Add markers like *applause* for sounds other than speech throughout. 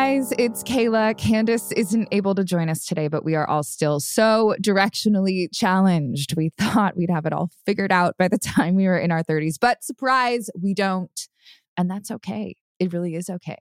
Guys, it's Kayla. Candace isn't able to join us today, but we are all still so directionally challenged. We *laughs* thought we'd have it all figured out by the time we were in our 30s, but surprise, we don't. And that's okay. It really is okay.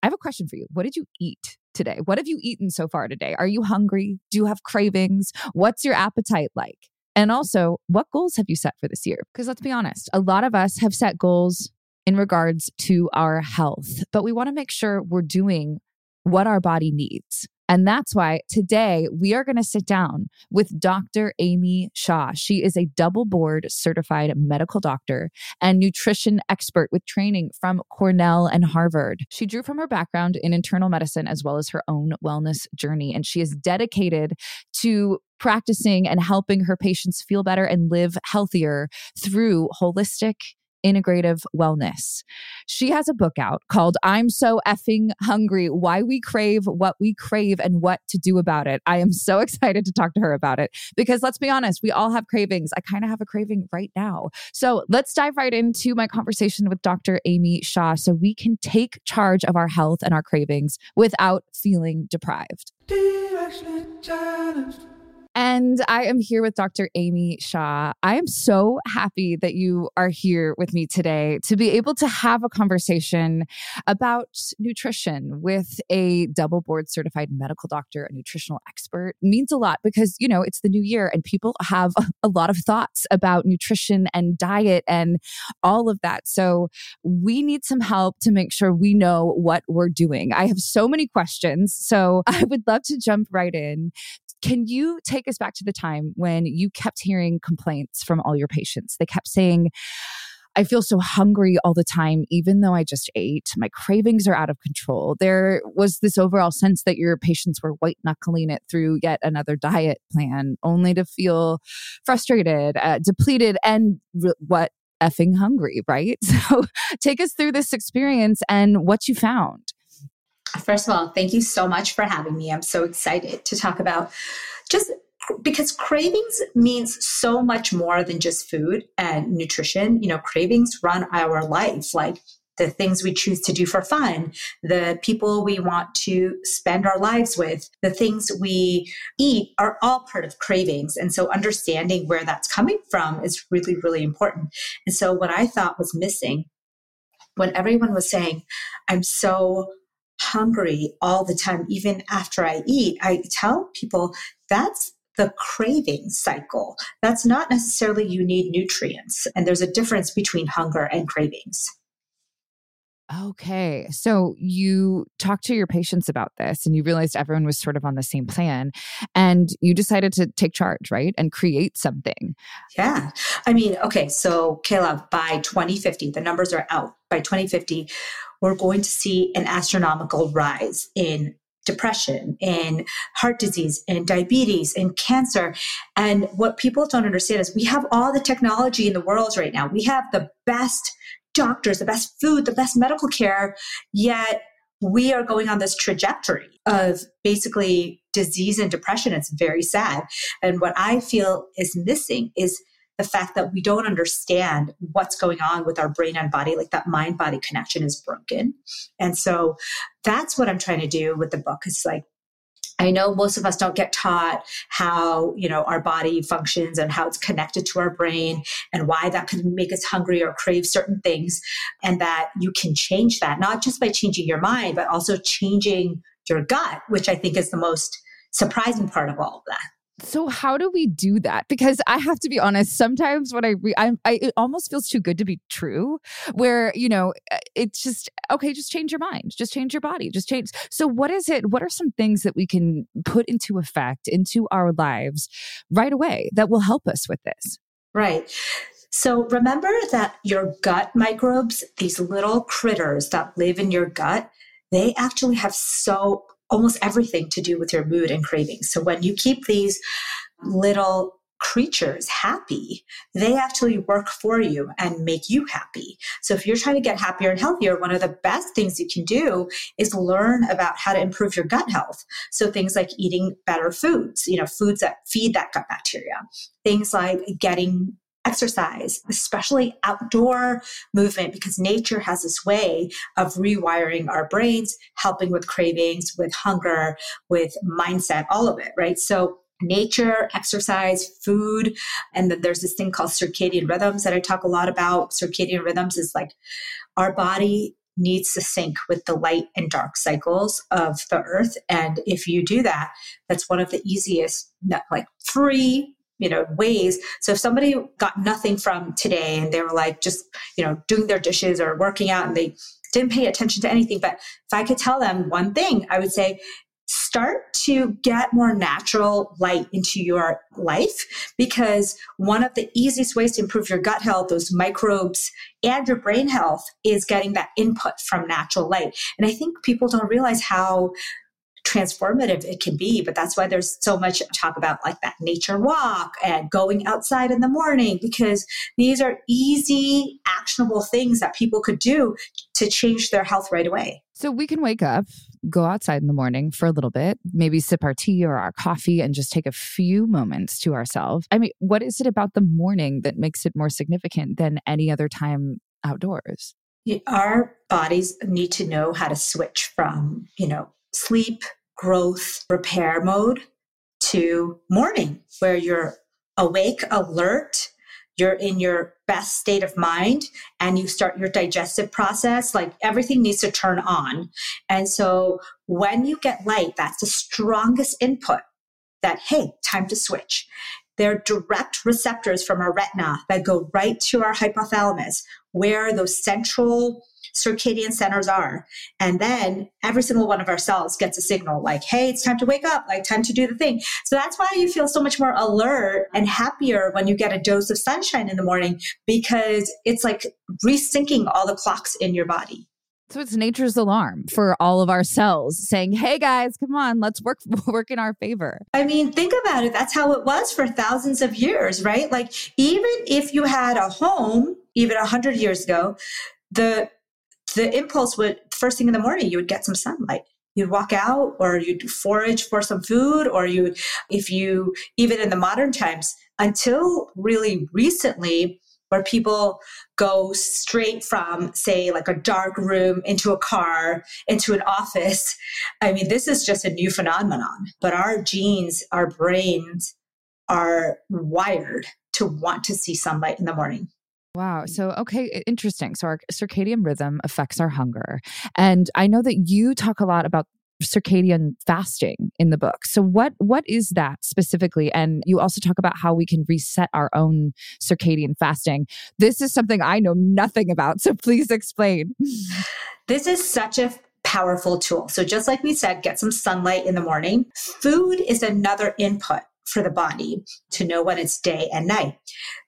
I have a question for you. What did you eat today? What have you eaten so far today? Are you hungry? Do you have cravings? What's your appetite like? And also, what goals have you set for this year? Because let's be honest, a lot of us have set goals in regards to our health, but we want to make sure we're doing what our body needs. And that's why today we are going to sit down with Dr. Amy Shah. She is a double board certified medical doctor and nutrition expert with training from Cornell and Harvard. She drew from her background in internal medicine as well as her own wellness journey. And she is dedicated to practicing and helping her patients feel better and live healthier through holistic integrative wellness. She has a book out called I'm So Effing Hungry Why We Crave What We Crave and What to Do About It. I am so *laughs* excited to talk to her about it because let's be honest, we all have cravings. I kind of have a craving right now. So let's dive right into my conversation with Dr. Amy Shah so we can take charge of our health and our cravings without feeling deprived. And I am here with Dr. Amy Shah. I am so happy that you are here with me today to be able to have a conversation about nutrition with a double board certified medical doctor, a nutritional expert. It means a lot because, you know, it's the new year and people have *laughs* a lot of thoughts about nutrition and diet and all of that. So we need some help to make sure we know what we're doing. I have so many questions. So *laughs* I would love to jump right in can you take us back to the time when you kept hearing complaints from all your patients? They kept saying, I feel so hungry all the time, even though I just ate. My cravings are out of control. There was this overall sense that your patients were white knuckling it through yet another diet plan, only to feel frustrated, uh, depleted, and re- what effing hungry, right? *laughs* So take us through this experience and what you found. First of all, thank you so much for having me. I'm so excited to talk about just because cravings means so much more than just food and nutrition. You know, cravings run our life, like the things we choose to do for fun, the people we want to spend our lives with, the things we eat are all part of cravings. And so understanding where that's coming from is really, really important. And so what I thought was missing when everyone was saying, I'm so hungry all the time, even after I eat, I tell people that's the craving cycle. That's not necessarily you need nutrients. And there's a difference between hunger and cravings. Okay. So you talked to your patients about this and you realized everyone was sort of on the same plan and you decided to take charge, right? And create something. Yeah. I mean, okay. So, Kayla, by 2050, the numbers are out. By 2050, we're going to see an astronomical rise in depression in heart disease and diabetes and cancer. And what people don't understand is we have all the technology in the world right now. We have the best doctors, the best food, the best medical care, yet we are going on this trajectory of basically disease and depression. It's very sad. And what I feel is missing is the fact that we don't understand what's going on with our brain and body, like that mind body connection is broken. And so that's what I'm trying to do with the book. It's like, I know most of us don't get taught how, you know, our body functions and how it's connected to our brain and why that can make us hungry or crave certain things and that you can change that not just by changing your mind but also changing your gut, which I think is the most surprising part of all of that. So how do we do that? Because I have to be honest, sometimes when I read, I, I, it almost feels too good to be true. Where you know, uh, it's just okay. Just change your mind. Just change your body. Just change. So what is it? What are some things that we can put into effect into our lives right away that will help us with this? Right. So remember that your gut microbes, these little critters that live in your gut, they actually have so almost everything to do with your mood and cravings. So when you keep these little creatures happy, they actually work for you and make you happy. So if you're trying to get happier and healthier, one of the best things you can do is learn about how to improve your gut health. So things like eating better foods, you know, foods that feed that gut bacteria. Things like getting exercise, especially outdoor movement, because nature has this way of rewiring our brains, helping with cravings, with hunger, with mindset, all of it, right? So nature, exercise, food, and then there's this thing called circadian rhythms that I talk a lot about. Circadian rhythms is like our body needs to sync with the light and dark cycles of the earth and if you do that that's one of the easiest like free you know ways. So if somebody got nothing from today and they were like just you know doing their dishes or working out and they didn't pay attention to anything but if i could tell them one thing i would say start to get more natural light into your life because one of the easiest ways to improve your gut health those microbes and your brain health is getting that input from natural light. And i think people don't realize how transformative it can be. But that's why there's so much talk about like that nature walk and going outside in the morning, because these are easy, actionable things that people could do to change their health right away. So we can wake up, go outside in the morning for a little bit, maybe sip our tea or our coffee and just take a few moments to ourselves. I mean, what is it about the morning that makes it more significant than any other time outdoors? Our bodies need to know how to switch from, you know, sleep, growth, repair mode to morning, where you're awake, alert, you're in your best state of mind, and you start your digestive process. Like everything needs to turn on. And so when you get light, that's the strongest input that, hey, time to switch. They're direct receptors from our retina that go right to our hypothalamus, where those central circadian centers are. And then every single one of our cells gets a signal like, hey, it's time to wake up, like time to do the thing. So that's why you feel so much more alert and happier when you get a dose of sunshine in the morning because it's like resyncing all the clocks in your body. So it's nature's alarm for all of our cells saying, "Hey guys, come on, let's work *laughs* work in our favor." I mean, think about it. That's how it was for thousands of years, right? Like even if you had a home even 100 years ago, the the impulse would first thing in the morning you would get some sunlight you'd walk out or you'd forage for some food or you if you even in the modern times until really recently where people go straight from, say, like a dark room into a car, into an office. I mean, this is just a new phenomenon, but our genes, our brains are wired to want to see sunlight in the morning. Wow. So, okay, interesting. So, our circadian rhythm affects our hunger. And I know that you talk a lot about circadian fasting in the book. So what what is that specifically? And you also talk about how we can reset our own circadian fasting. This is something I know nothing about, so please explain. This is such a powerful tool. So just like we said, get some sunlight in the morning. Food is another input for the body to know when it's day and night.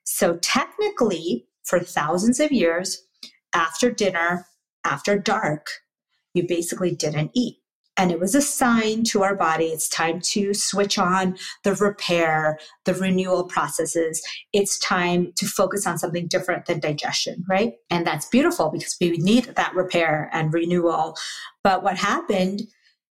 So technically, for thousands of years, after dinner, after dark, you basically didn't eat. And it was a sign to our body it's time to switch on the repair, the renewal processes. It's time to focus on something different than digestion, right? And that's beautiful because we need that repair and renewal. But what happened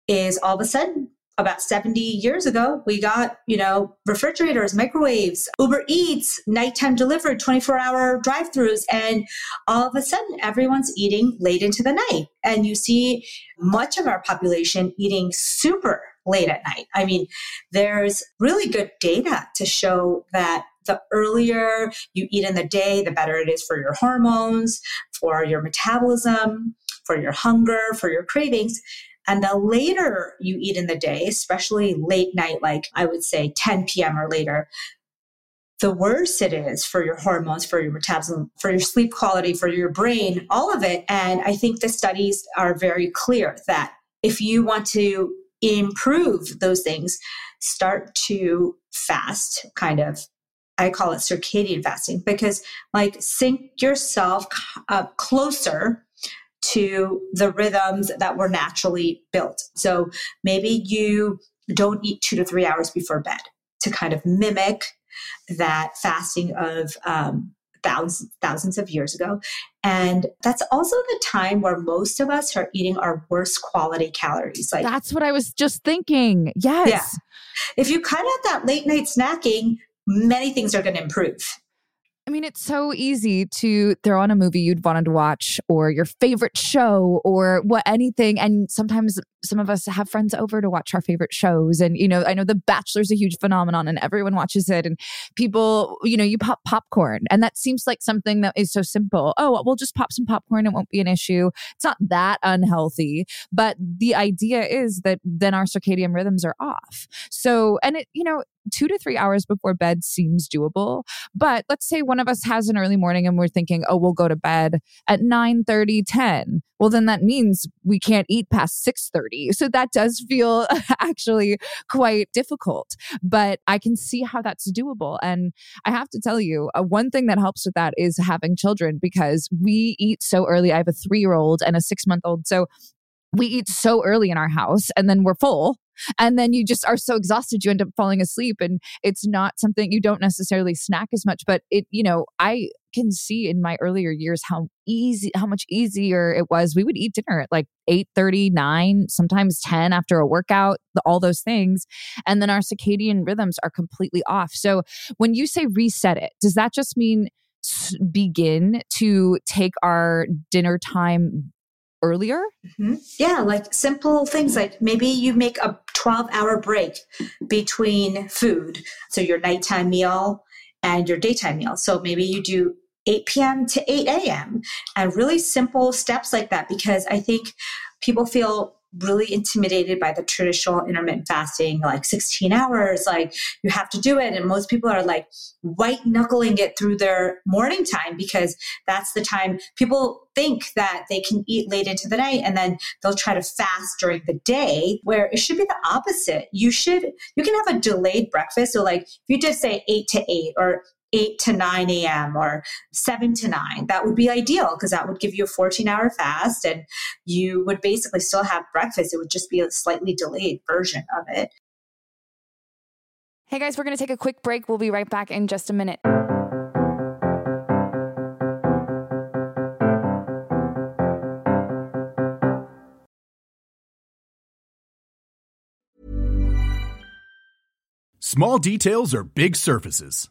is all of a sudden about 70 years ago, we got, you know, refrigerators, microwaves, Uber Eats, nighttime delivered 24 hour drive throughs. And all of a sudden, everyone's eating late into the night. And you see much of our population eating super late at night. I mean, there's really good data to show that the earlier you eat in the day, the better it is for your hormones, for your metabolism, for your hunger, for your cravings. And the later you eat in the day, especially late night, like I would say 10 p.m. or later, the worse it is for your hormones, for your metabolism, for your sleep quality, for your brain, all of it. And I think the studies are very clear that if you want to improve those things, start to fast, kind of. I call it circadian fasting because, like, sync yourself up closer to the rhythms that were naturally built. So maybe you don't eat two to three hours before bed to kind of mimic that fasting of um, thousands thousands of years ago and that's also the time where most of us are eating our worst quality calories like that's what i was just thinking yes yeah. if you cut out that late night snacking many things are going to improve I mean, it's so easy to throw on a movie you'd wanted to watch or your favorite show or what anything. And sometimes some of us have friends over to watch our favorite shows. And, you know, I know The Bachelor's a huge phenomenon and everyone watches it. And people, you know, you pop popcorn. And that seems like something that is so simple. Oh, we'll just pop some popcorn. It won't be an issue. It's not that unhealthy. But the idea is that then our circadian rhythms are off. So, and it, you know, two to three hours before bed seems doable. But let's say one of us has an early morning and we're thinking, oh, we'll go to bed at 9 30, 10. Well, then that means we can't eat past 6 30. So that does feel *laughs* actually quite difficult. But I can see how that's doable. And I have to tell you, uh, one thing that helps with that is having children because we eat so early. I have a three year old and a six month old. So we eat so early in our house and then we're full and then you just are so exhausted you end up falling asleep and it's not something you don't necessarily snack as much but it you know i can see in my earlier years how easy how much easier it was. We would eat dinner at like 8 39 sometimes 10 after a workout all those things and then our circadian rhythms are completely off. So when you say reset it does that just mean begin to take our dinner time earlier? Mm-hmm. Yeah, like simple things like maybe you make a 12 hour break between food. So your nighttime meal and your daytime meal. So maybe you do 8 p.m. to 8 a.m. and really simple steps like that because I think people feel really intimidated by the traditional intermittent fasting, like 16 hours, like you have to do it. And most people are like white knuckling it through their morning time because that's the time people think that they can eat late into the night and then they'll try to fast during the day where it should be the opposite. You should, you can have a delayed breakfast. So like if you did say eight to eight or 8 to 9 a.m. or 7 to 9. That would be ideal because that would give you a 14 hour fast and you would basically still have breakfast. It would just be a slightly delayed version of it. Hey guys, we're going to take a quick break. We'll be right back in just a minute. Small details are big surfaces.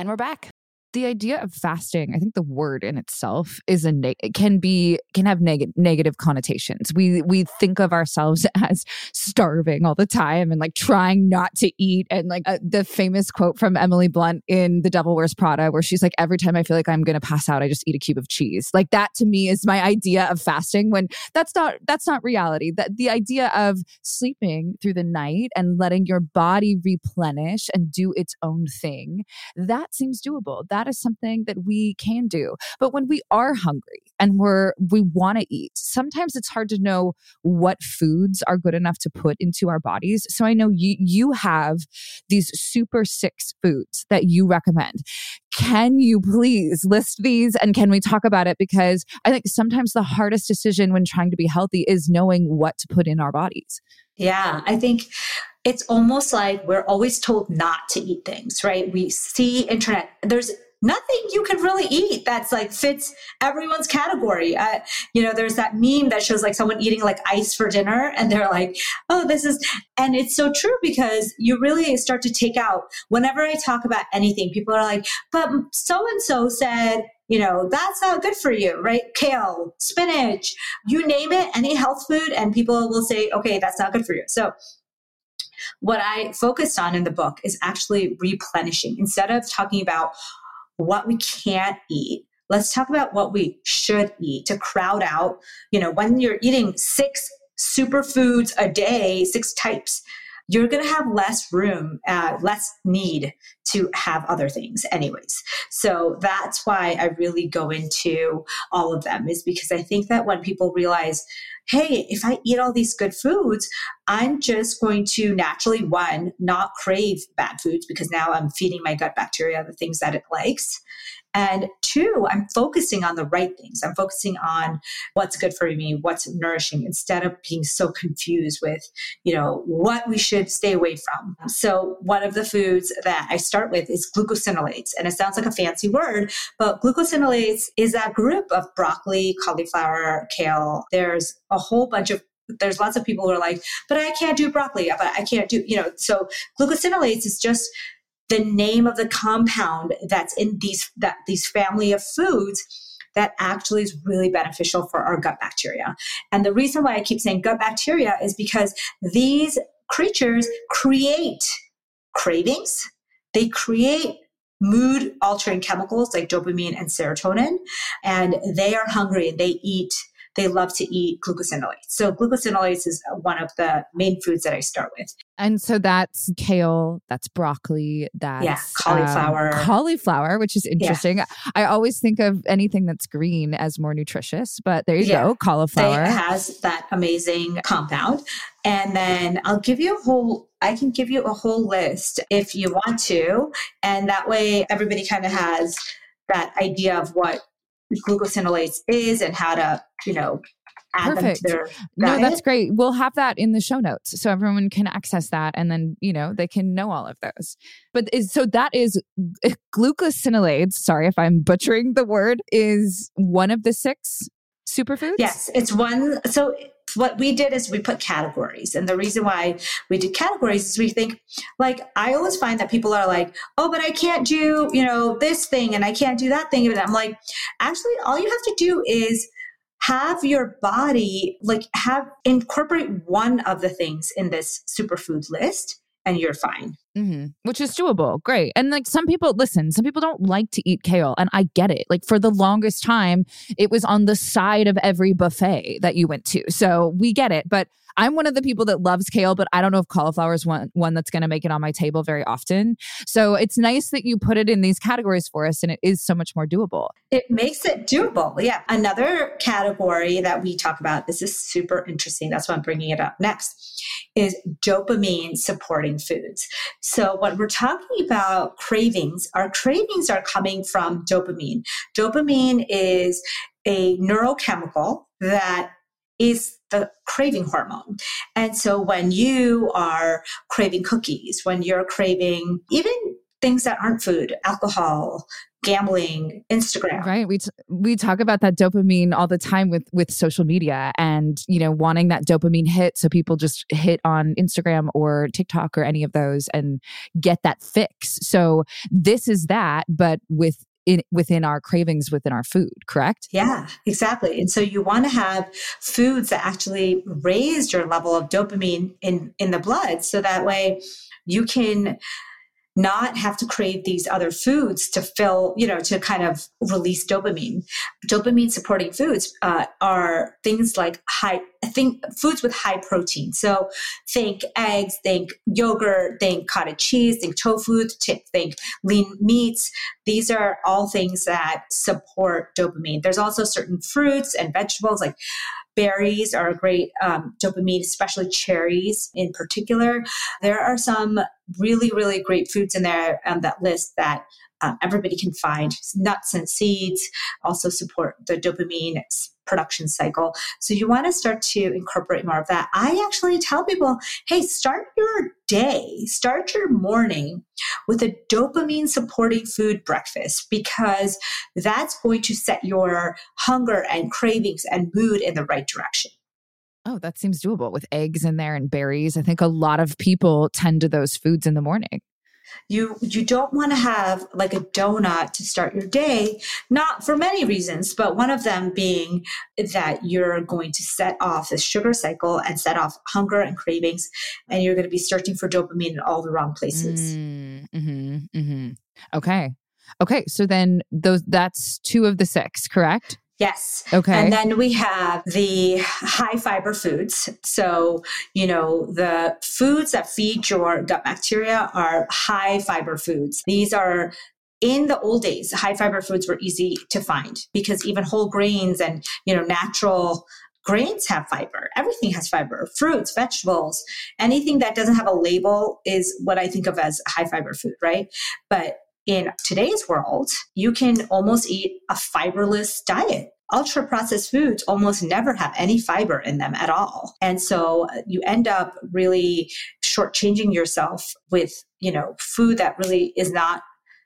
And we're back the idea of fasting i think the word in itself is a ne- can be can have neg- negative connotations. We we think of ourselves *laughs* as starving all the time and like trying not to eat. And like uh, the famous quote from emily blunt in the devil wears prada where she's like every time i feel like i'm gonna pass out i just eat a cube of cheese. Like that to me is my idea of fasting when that's not that's not reality. That the idea of sleeping through the night and letting your body replenish and do its own thing that seems doable. That that is something that we can do. But when we are hungry and we're we want to eat, sometimes it's hard to know what foods are good enough to put into our bodies. So I know you you have these super six foods that you recommend. Can you please list these and can we talk about it because I think sometimes the hardest decision when trying to be healthy is knowing what to put in our bodies. Yeah, I think it's almost like we're always told not to eat things, right? We see internet, there's nothing you can really eat that's like fits everyone's category. Uh, you know, there's that meme that shows like someone eating like ice for dinner and they're like, oh, this is, and it's so true because you really start to take out whenever I talk about anything, people are like, but so and so said, you know, that's not good for you, right? Kale, spinach, you name it, any health food, and people will say, okay, that's not good for you. So, what I focused on in the book is actually replenishing instead of talking about what we can't eat. Let's talk about what we should eat to crowd out, you know, when you're eating six superfoods a day, six types, you're going to have less room, uh, less need to have other things, anyways. So that's why I really go into all of them, is because I think that when people realize, hey, if I eat all these good foods, I'm just going to naturally, one, not crave bad foods because now I'm feeding my gut bacteria the things that it likes. And two, I'm focusing on the right things. I'm focusing on what's good for me, what's nourishing, instead of being so confused with, you know, what we should stay away from. So one of the foods that I start with is glucosinolates. And it sounds like a fancy word, but glucosinolates is that group of broccoli, cauliflower, kale. There's a whole bunch of there's lots of people who are like, but I can't do broccoli, but I can't do, you know, so glucosinolates is just the name of the compound that's in these that these family of foods that actually is really beneficial for our gut bacteria. And the reason why I keep saying gut bacteria is because these creatures create cravings, they create mood altering chemicals like dopamine and serotonin, and they are hungry and they eat they love to eat glucosinolates. So glucosinolates is one of the main foods that I start with. And so that's kale, that's broccoli, that's yeah, cauliflower. Um, cauliflower, which is interesting. Yeah. I always think of anything that's green as more nutritious, but there you yeah. go, cauliflower. It has that amazing compound. And then I'll give you a whole I can give you a whole list if you want to. And that way everybody kind of has that idea of what glucosinolates is and how to, you know, add Perfect. them to their diet. No, that's great. We'll have that in the show notes so everyone can access that and then, you know, they can know all of those. But is so that is eh, glucosinolates, sorry if I'm butchering the word, is one of the six superfoods? Yes, it's one so what we did is we put categories. And the reason why we did categories is we think, like, I always find that people are like, oh, but I can't do, you know, this thing and I can't do that thing. And I'm like, actually, all you have to do is have your body, like, have incorporate one of the things in this superfood list and you're fine. Mm-hmm. Which is doable. Great. And like some people, listen, some people don't like to eat kale. And I get it. Like for the longest time, it was on the side of every buffet that you went to. So we get it. But I'm one of the people that loves kale, but I don't know if cauliflower is one, one that's going to make it on my table very often. So it's nice that you put it in these categories for us and it is so much more doable. It makes it doable. Yeah. Another category that we talk about, this is super interesting. That's why I'm bringing it up next, is dopamine supporting foods. So when we're talking about cravings, our cravings are coming from dopamine. Dopamine is a neurochemical that is the craving hormone. And so when you are craving cookies, when you're craving even things that aren't food, alcohol, gambling, Instagram. Right. We t- we talk about that dopamine all the time with with social media and, you know, wanting that dopamine hit so people just hit on Instagram or TikTok or any of those and get that fix. So this is that but with in, within our cravings within our food, correct? Yeah, exactly. And so you want to have foods that actually raise your level of dopamine in in the blood so that way you can not have to crave these other foods to fill, you know, to kind of release dopamine. Dopamine supporting foods uh, are things like high, think foods with high protein. So think eggs, think yogurt, think cottage cheese, think tofu, think lean meats. These are all things that support dopamine. There's also certain fruits and vegetables like berries are a great um, dopamine, especially cherries in particular. There are some really, really great foods in there on that list that um, everybody can find. Nuts and seeds also support the dopamine production cycle. So you want to start to incorporate more of that. I actually tell people, hey, start your day, start your morning with a dopamine supporting food breakfast because that's going to set your hunger and cravings and mood in the right direction. Oh, that seems doable with eggs in there and berries. I think a lot of people tend to those foods in the morning you you don't want to have like a donut to start your day not for many reasons but one of them being that you're going to set off this sugar cycle and set off hunger and cravings and you're going to be searching for dopamine in all the wrong places. Mm, mm-hmm, mm-hmm. okay. Okay so then those that's two of the six correct Yes. Okay. And then we have the high fiber foods. So, you know, the foods that feed your gut bacteria are high fiber foods. These are in the old days, high fiber foods were easy to find because even whole grains and, you know, natural grains have fiber. Everything has fiber. Fruits, vegetables, anything that doesn't have a label is what I think of as high fiber food, right? But in today's world, you can almost eat a fiberless diet. Ultra processed foods almost never have any fiber in them at all. And so you end up really shortchanging yourself with, you know, food that really is not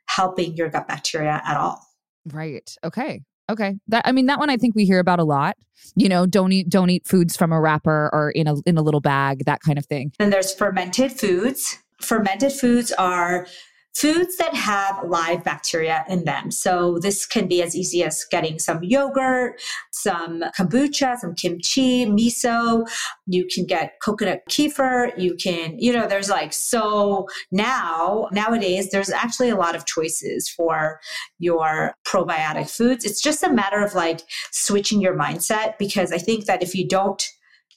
helping your gut bacteria at all. Right. Okay. Okay. That I mean that one I think we hear about a lot. You know, don't eat don't eat foods from a wrapper or in a in a little bag, that kind of thing. Then there's fermented foods. Fermented foods are foods that have live bacteria in them. So this can be as easy as getting some yogurt, some kombucha, some kimchi, miso. You can get coconut kefir. You can, you know, there's like so now, nowadays, there's actually a lot of choices for your probiotic foods. It's just a matter of like switching your mindset because I think that if you don't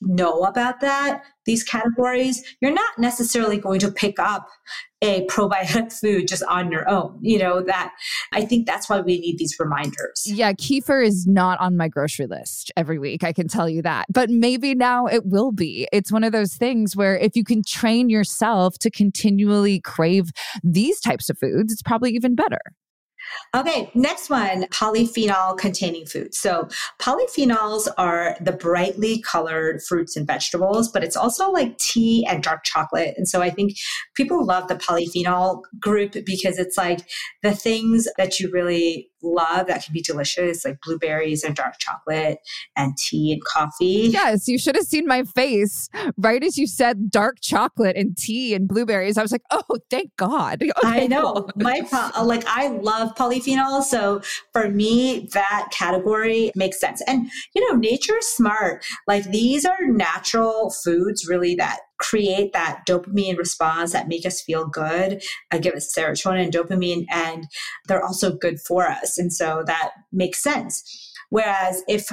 know about that, these categories, you're not necessarily going to pick up a probiotic *laughs* food just on your own. You know, that I think that's why we need these reminders. Yeah, kefir is not on my grocery list every week. I can tell you that. But maybe now it will be. It's one of those things where if you can train yourself to continually crave these types of foods, it's probably even better. Okay, next one polyphenol containing foods. So, polyphenols are the brightly colored fruits and vegetables, but it's also like tea and dark chocolate. And so, I think people love the polyphenol group because it's like the things that you really love that can be delicious, like blueberries and dark chocolate and tea and coffee. Yes, you should have seen my face right as you said dark chocolate and tea and blueberries. I was like, oh, thank God. *laughs* Okay, I know. My like I love polyphenols, so for me that category makes sense. And you know, nature's smart. Like these are natural foods, really that create that dopamine response that make us feel good, uh, give us serotonin and dopamine, and they're also good for us. And so that makes sense. Whereas if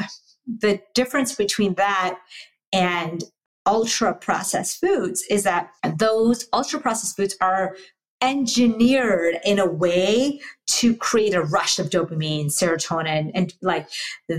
the difference between that and ultra processed foods is that those ultra processed foods are engineered in a way to create a rush of dopamine, serotonin, and like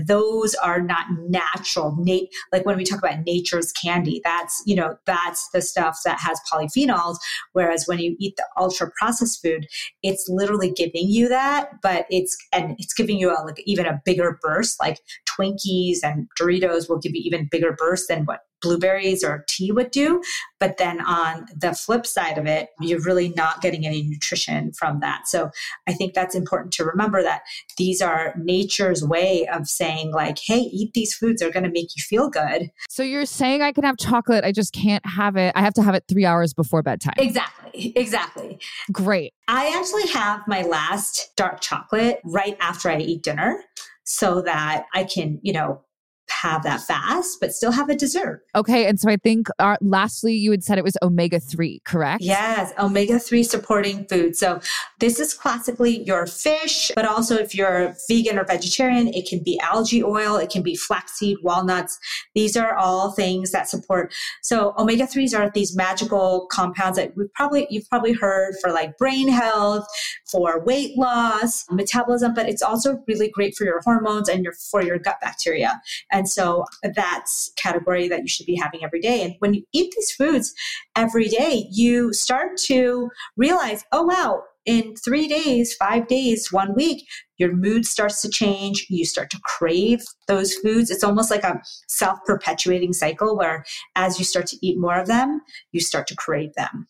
those are not natural. Nat- like when we talk about nature's candy, that's you know that's the stuff that has polyphenols. Whereas when you eat the ultra processed food, it's literally giving you that, but it's and it's giving you a like even a bigger burst. Like Twinkies and Doritos will give you even bigger burst than what blueberries or tea would do. But then on the flip side of it, you're really not getting any nutrition from that. So I think that's important to remember that these are nature's way of saying, like, hey, eat these foods, they're going to make you feel good. So you're saying I can have chocolate, I just can't have it. I have to have it three hours before bedtime. Exactly. Exactly. Great. I actually have my last dark chocolate right after I eat dinner so that I can, you know, have that fast, but still have a dessert. Okay. And so I think uh, lastly, you had said it was omega 3, correct? Yes, omega 3 supporting food. So this is classically your fish, but also if you're vegan or vegetarian, it can be algae oil, it can be flaxseed, walnuts. These are all things that support. So omega 3s are these magical compounds that we've probably, you've probably heard for like brain health, for weight loss, metabolism, but it's also really great for your hormones and your, for your gut bacteria. And so that's category that you should be having every day. And when you eat these foods every day, you start to realize, oh, wow, in three days, five days, one week, your mood starts to change. You start to crave those foods. It's almost like a self perpetuating cycle where as you start to eat more of them, you start to crave them.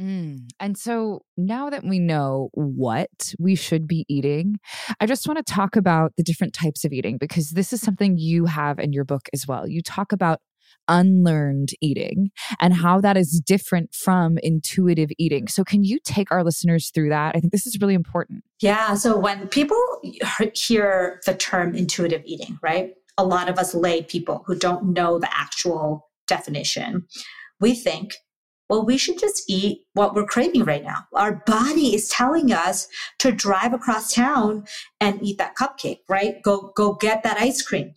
Mm. And so now that we know what we should be eating, I just want to talk about the different types of eating because this is something you have in your book as well. You talk about unlearned eating and how that is different from intuitive eating. So, can you take our listeners through that? I think this is really important. Yeah. So, when people hear the term intuitive eating, right? A lot of us lay people who don't know the actual definition, we think well, we should just eat what we're craving right now. Our body is telling us to drive across town and eat that cupcake, right? Go, go get that ice cream.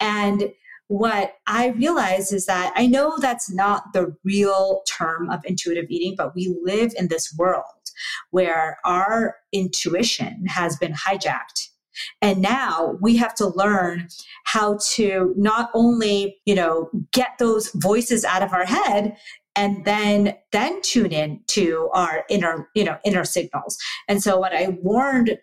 And what I realize is that I know that's not the real term of intuitive eating, but we live in this world where our intuition has been hijacked and now we have to learn how to not only, you know, get those voices out of our head and then then tune in to our inner you know inner signals. And so what i warned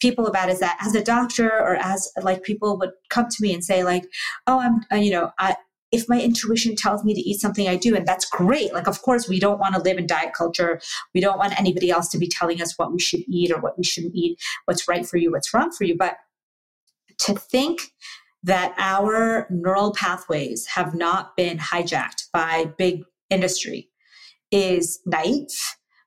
people about is that as a doctor or as like people would come to me and say like oh i'm uh, you know i if my intuition tells me to eat something i do and that's great. Like of course we don't want to live in diet culture. We don't want anybody else to be telling us what we should eat or what we shouldn't eat what's right for you what's wrong for you. But to think that our neural pathways have not been hijacked by big industry is naive.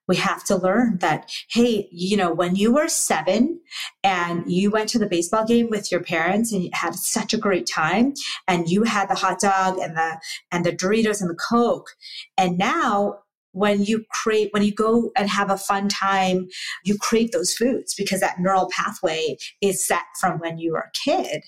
We have to learn that, hey, you know, when you were seven and you went to the baseball game with your parents and you had such a great time and you had the hot dog and the and the Doritos and the Coke. And now when you create, when you go and have a fun time you crave those foods because that neural pathway is set from when you were a kid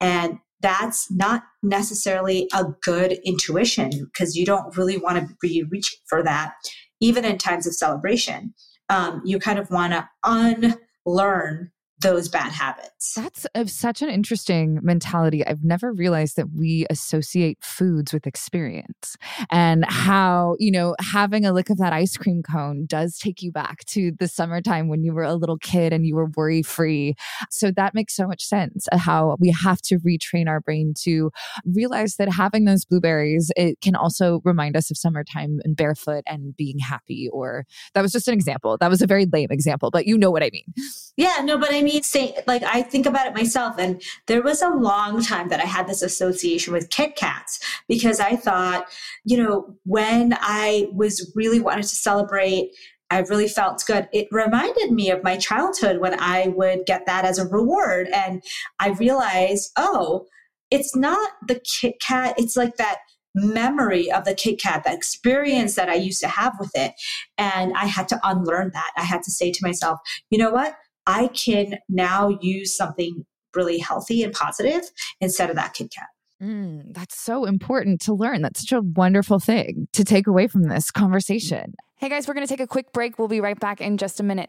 and that's not necessarily a good intuition because you don't really want to be reaching for that, even in times of celebration. Um, you kind of want to unlearn those bad habits. That's a, such an interesting mentality. I've never realized that we associate foods with experience and how, you know, having a lick of that ice cream cone does take you back to the summertime when you were a little kid and you were worry free. So that makes so much sense uh, how we have to retrain our brain to realize that having those blueberries, it can also remind us of summertime and barefoot and being happy. Or that was just an example. That was a very lame example, but you know what I mean. Yeah, no, but I mean, say, like, I think about it myself, and there was a long time that I had this association with Kit Kats because I thought, you know, when I was really wanted to celebrate I really felt good. It reminded me of my childhood when I would get that as a reward. And I realized, oh, it's not the Kit Kat, it's like that memory of the Kit Kat, the experience that I used to have with it. And I had to unlearn that. I had to say to myself, you know what? I can now use something really healthy and positive instead of that Kit Kat. Mm, that's so important to learn. That's such a wonderful thing to take away from this conversation. Hey guys, we're going to take a quick break. We'll be right back in just a minute.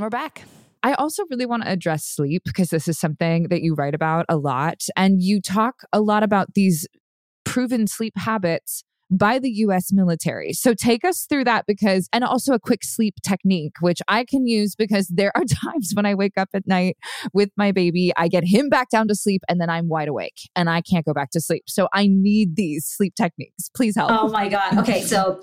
And we're back. I also really want to address sleep because this is something that you write about a lot. And you talk a lot about these proven sleep habits by the US military. So take us through that because, and also a quick sleep technique, which I can use because there are *laughs* times when I wake up at night with my baby, I get him back down to sleep and then I'm wide awake and I can't go back to sleep. So I need these sleep techniques. Please help. Oh my God. Okay. So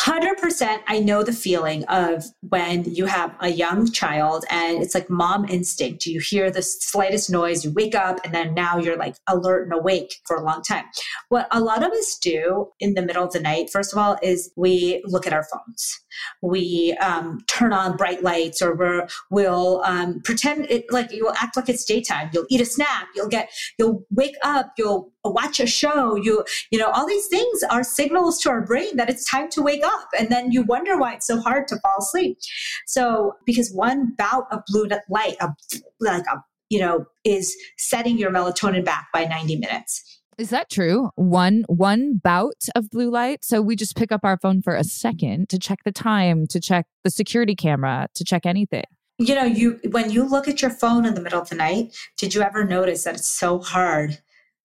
100% I know the feeling of when you have a young child and it's like mom instinct. You hear the slightest noise, you wake up, and then now you're like alert and awake for a long time. What a lot of us do in the middle of the night, first of all, is we look at our phones. We um, turn on bright lights or we will um, pretend it like you'll act like it's daytime. You'll eat a snack. You'll get, you'll wake up. You'll watch a show. You, you know, all these things are signals to our brain that it's time to wake up. And then you wonder why it's so hard to fall asleep. So, because one bout of blue light, a, like a, you know, is setting your melatonin back by 90 minutes. Is that true? One one bout of blue light. So we just pick up our phone for a second to check the time, to check the security camera, to check anything. You know, you when you look at your phone in the middle of the night, did you ever notice that it's so hard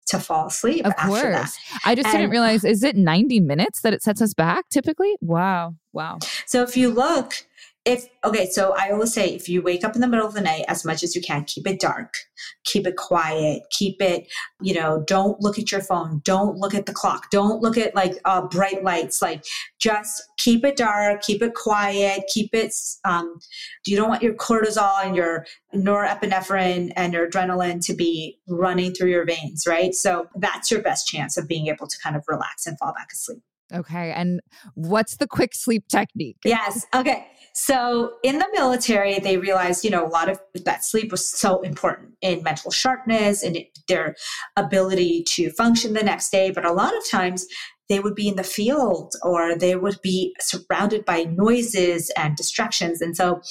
to fall asleep of course. That? I just and, didn't realize is it 90 minutes that it sets us back typically? Wow. Wow. So if you look if okay so i always say if you wake up in the middle of the night as much as you can keep it dark keep it quiet keep it you know don't look at your phone don't look at the clock don't look at like uh, bright lights like just keep it dark keep it quiet keep it um, you don't want your cortisol and your norepinephrine and your adrenaline to be running through your veins right so that's your best chance of being able to kind of relax and fall back asleep Okay. And what's the quick sleep technique? Yes. Okay. So in the military, they realized, you know, a lot of that sleep was so important in mental sharpness and their ability to function the next day. But a lot of times they would be in the field or they would be surrounded by noises and distractions. And so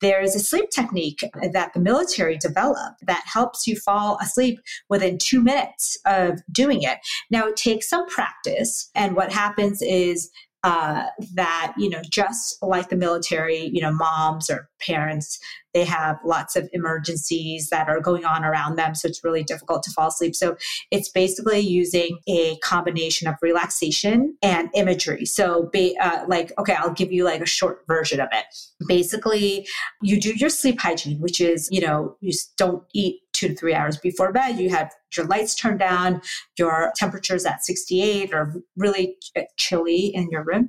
there is a sleep technique that the military developed that helps you fall asleep within two minutes of doing it. Now, it takes some practice. And what happens is uh, that you know just like the military you know moms or parents they have lots of emergencies that are going on around them so it's really difficult to fall asleep. So it's basically using a combination of relaxation and imagery. So be, uh, like okay i'll give you like a short version of it. Basically you do your sleep hygiene which is you know you don't eat two to three hours before bed. You have your lights turned down, your temperature's at 68 or really uh, chilly in your room.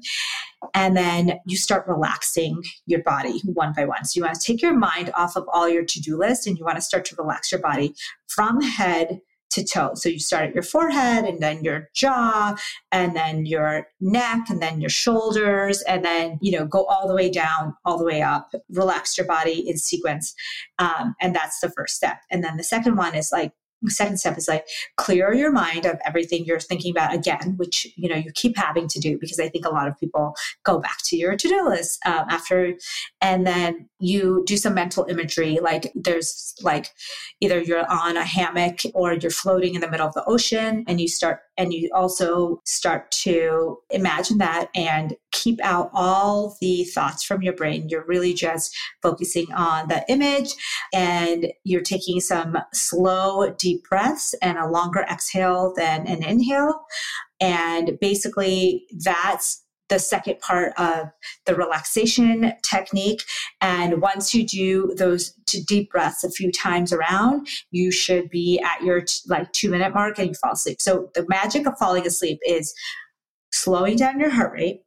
And then you start relaxing your body one by one. So you want to take your mind off of all your to do list and you want to start to relax your body from head to toe. So you start at your forehead and then your jaw and then your neck and then your shoulders and then, you know, go all the way down, all the way up, relax your body in sequence. Um, and that's the first step. And then the second one is like second step is like clear your mind of everything you're thinking about again which you know you keep having to do because i think a lot of people go back to your to-do list um, after and then you do some mental imagery like there's like either you're on a hammock or you're floating in the middle of the ocean and you start and you also start to imagine that and keep out all the thoughts from your brain. You're really just focusing on the image and you're taking some slow deep breaths and a longer exhale than an inhale. And basically that's the second part of the relaxation technique. And once you do those deep breaths a few times around, you should be at your like two minute mark and you fall asleep. So the magic of falling asleep is slowing down your heart rate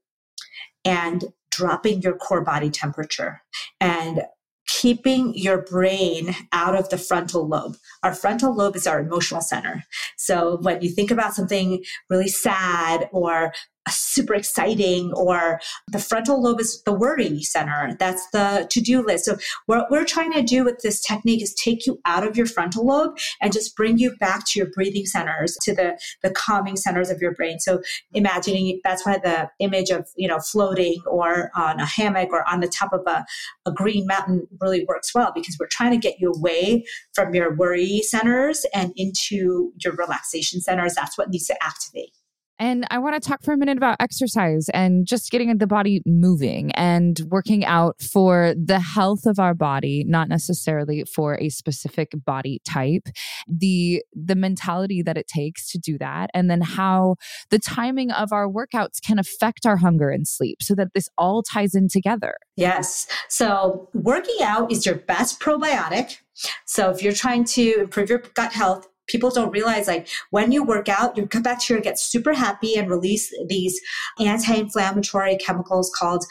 and dropping your core body temperature and keeping your brain out of the frontal lobe. Our frontal lobe is our emotional center. So when you think about something really sad or super exciting or the frontal lobe is the worry center. That's the to-do list. So what we're trying to do with this technique is take you out of your frontal lobe and just bring you back to your breathing centers to the the calming centers of your brain. So imagining that's why the image of you know floating or on a hammock or on the top of a, a green mountain really works well because we're trying to get you away from your worry centers and into your relaxation centers. That's what needs to activate and I want to talk for a minute about exercise and just getting the body moving and working out for the health of our body, not necessarily for a specific body type. The the mentality that it takes to do that and then how the timing of our workouts can affect our hunger and sleep so that this all ties in together. Yes. So working out is your best probiotic. So if you're trying to improve your gut health, people don't realize like when you work out your gut bacteria gets super happy and release these anti-inflammatory chemicals called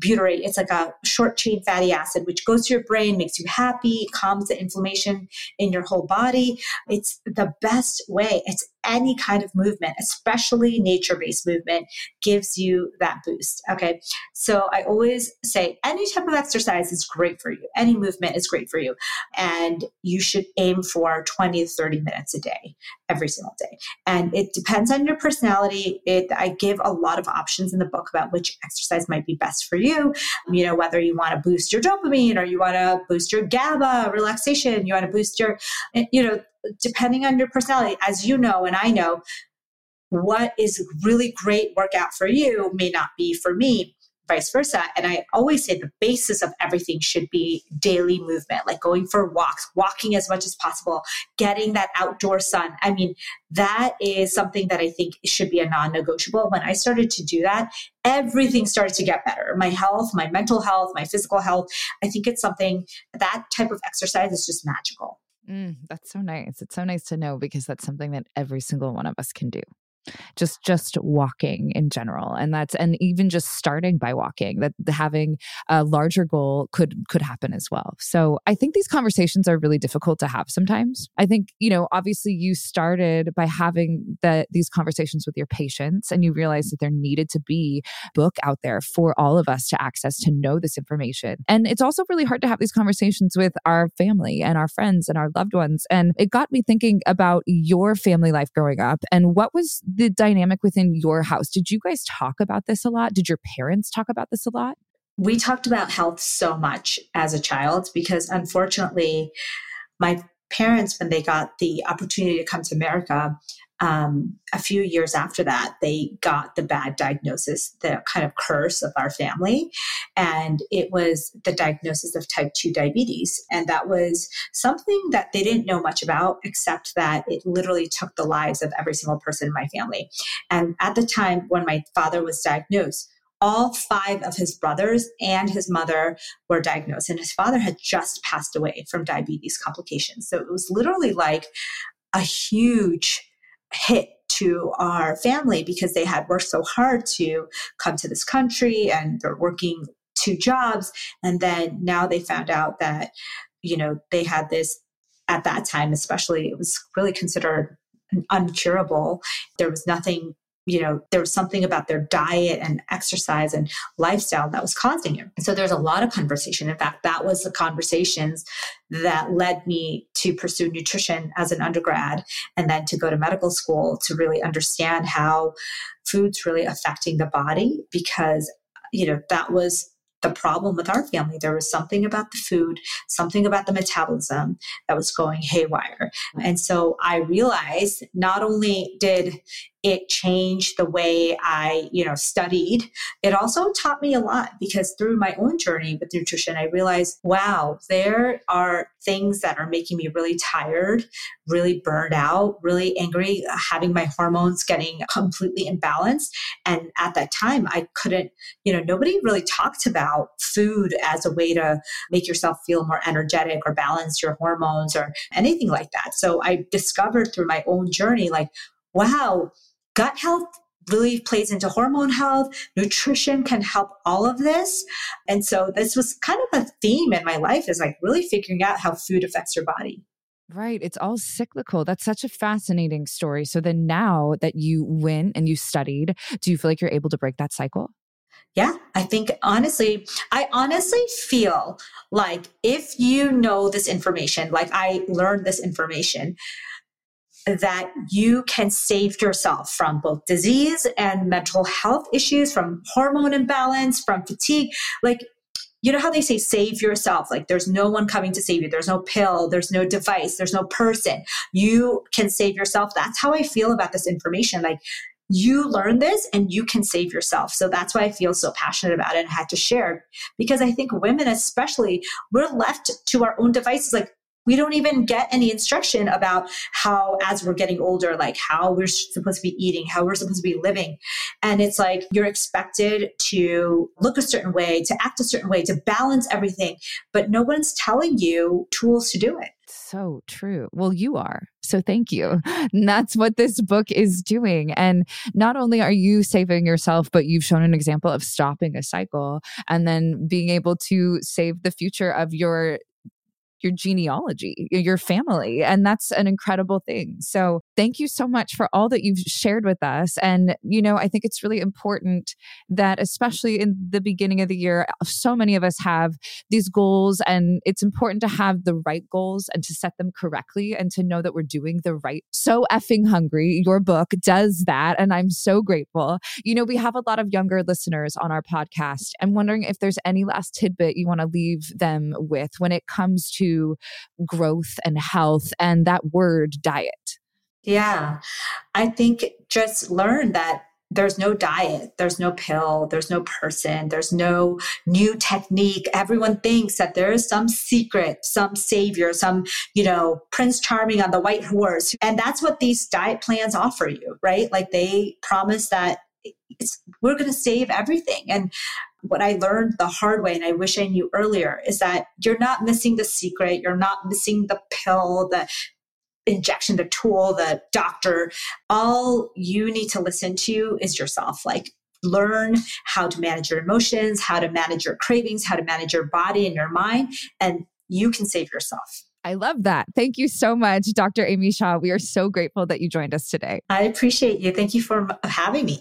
butyrate. It's like a short chain fatty acid, which goes to your brain, makes you happy, calms the inflammation in your whole body. It's the best way. It's any kind of movement, especially nature based movement, gives you that boost. Okay. So I always say any type of exercise is great for you. Any movement is great for you. And you should aim for 20 to 30 minutes a day, every single day. And it depends on your personality. It, I give a lot of options in the book about which exercise might be best for you. You know, whether you want to boost your dopamine or you want to boost your GABA relaxation, you want to boost your, eh, you know, depending on your personality, as you know, and I know, what is really great workout for you may not be for me vice versa. And I always say the basis of everything should be daily movement, like going for walks, walking as much as possible, getting that outdoor sun. I mean, that is something that I think should be a non negotiable. When I started to do that, everything started to get better. My health, my mental health, my physical health. I think it's something that type of exercise is just magical. Mm, that's so nice. It's so nice to know because that's something that every single one of us can do just just walking in general. And that's and even just starting by walking that having a larger goal could could happen as well. So i think these conversations are really difficult to have sometimes. I think you know obviously you started by having the these conversations with your patients and you realized that there needed to be book out there for all of us to access to know this information. And it's also really hard to have these conversations with our family and our friends and our loved ones. And it got me thinking about your family life growing up and what was the dynamic within your house? Did you guys talk about this a lot? Did your parents talk about this a lot? We talked about health so much as a child because unfortunately, my parents, when they got the opportunity to come to America, um, a few years after that, they got the bad diagnosis, the kind of curse of our family. And it was the diagnosis of type 2 diabetes. And that was something that they didn't know much about, except that it literally took the lives of every single person in my family. And at the time when my father was diagnosed, all five of his brothers and his mother were diagnosed, and his father had just passed away from diabetes complications. So it was literally like a huge hit to our family because they had worked so hard to come to this country and they're working two jobs and then now they found out that you know they had this at that time, especially, it was really considered uncurable. There was nothing you know, there was something about their diet and exercise and lifestyle that was causing it. And so there's a lot of conversation. In fact, that was the conversations that led me to pursue nutrition as an undergrad and then to go to medical school to really understand how food's really affecting the body because, you know, that was the problem with our family. There was something about the food, something about the metabolism that was going haywire. And so I realized not only did it changed the way I, you know, studied. It also taught me a lot because through my own journey with nutrition, I realized, wow, there are things that are making me really tired, really burned out, really angry, having my hormones getting completely imbalanced. And at that time, I couldn't, you know, nobody really talked about food as a way to make yourself feel more energetic or balance your hormones or anything like that. So I discovered through my own journey, like, wow, gut health really plays into hormone health. Nutrition can help all of this. And so this was kind of a theme in my life is like really figuring out how food affects your body. Right. It's all cyclical. That's such a fascinating story. So then now that you win and you studied, do you feel like you're able to break that cycle? Yeah, I think honestly, I honestly feel like if you know this information, like I learned this information, that you can save yourself from both disease and mental health issues, from hormone imbalance, from fatigue. Like, you know how they say save yourself? Like, there's no one coming to save you. There's no pill, there's no device, there's no person. You can save yourself. That's how I feel about this information. Like, you learn this and you can save yourself. So that's why I feel so passionate about it and had to share because I think women, especially, we're left to our own devices. Like, we don't even get any instruction about how as we're getting older like how we're supposed to be eating how we're supposed to be living and it's like you're expected to look a certain way to act a certain way to balance everything but no one's telling you tools to do it so true. Well, you are. So thank you. And *laughs* that's what this book is doing. And not only are you saving yourself, but you've shown an example of stopping a cycle and then being able to save the future of your your genealogy, your family. And that's an incredible thing. So thank you so much for all that you've shared with us. And, you know, I think it's really important that, especially in the beginning of the year, uh, so many of us have these goals, and it's important to have the right goals and to set them correctly and to know that we're doing the right. So effing hungry. Your book does that. And I'm so grateful. You know, we have a lot of younger listeners on our podcast. I'm wondering if there's any last tidbit you want to leave them with when it comes to growth and health and that word diet? Yeah, I think just learn that there's no diet, there's no pill, there's no person, there's no new technique. Everyone thinks that there is some secret, some savior, some, you know, Prince Charming on the white horse. And that's what these diet plans offer you, right? Like they promise that we're going to save everything. And what I learned the hard way, and I wish I knew earlier, is that you're not missing the secret. You're not missing the pill, the injection, the tool, the doctor. All you need to listen to is yourself. Like, learn how to manage your emotions, how to manage your cravings, how to manage your body and your mind, and you can save yourself. I love that. Thank you so much, Dr. Amy Shah. We are so grateful that you joined us today. I appreciate you. Thank you for having me.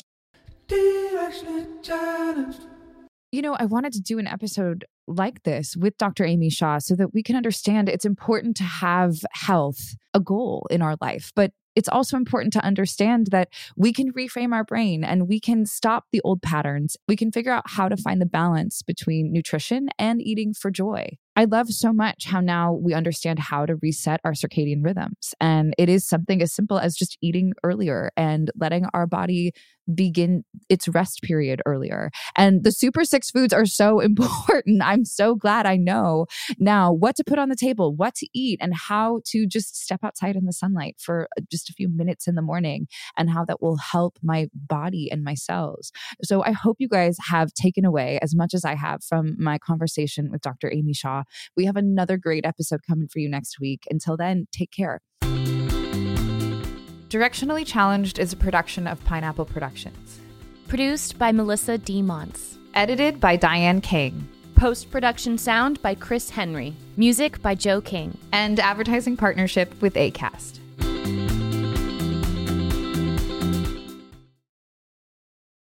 You know, I wanted to do an episode like this with Dr. Amy Shah so that we can understand it's important to have health a goal in our life, but it's also important to understand that we can reframe our brain and we can stop the old patterns. We can figure out how to find the balance between nutrition and eating for joy. I love so much how now we understand how to reset our circadian rhythms. And it is something as simple as just eating earlier and letting our body begin its rest period earlier. And the super six foods are so *laughs* important. I'm so glad I know now what to put on the table, what to eat, and how to just step outside in the sunlight for uh, just a few minutes in the morning, and how that will help my body and my cells. So I hope you guys have taken away as much as I have from my conversation with Dr. Amy Shah. We have another great episode coming for you next week. Until then, take care. Directionally Challenged is a production of Pineapple Productions. Produced by Melissa D. Monts. Edited by Diane King Post production sound by Chris Henry. Music by Joe King. And advertising partnership with ACAST.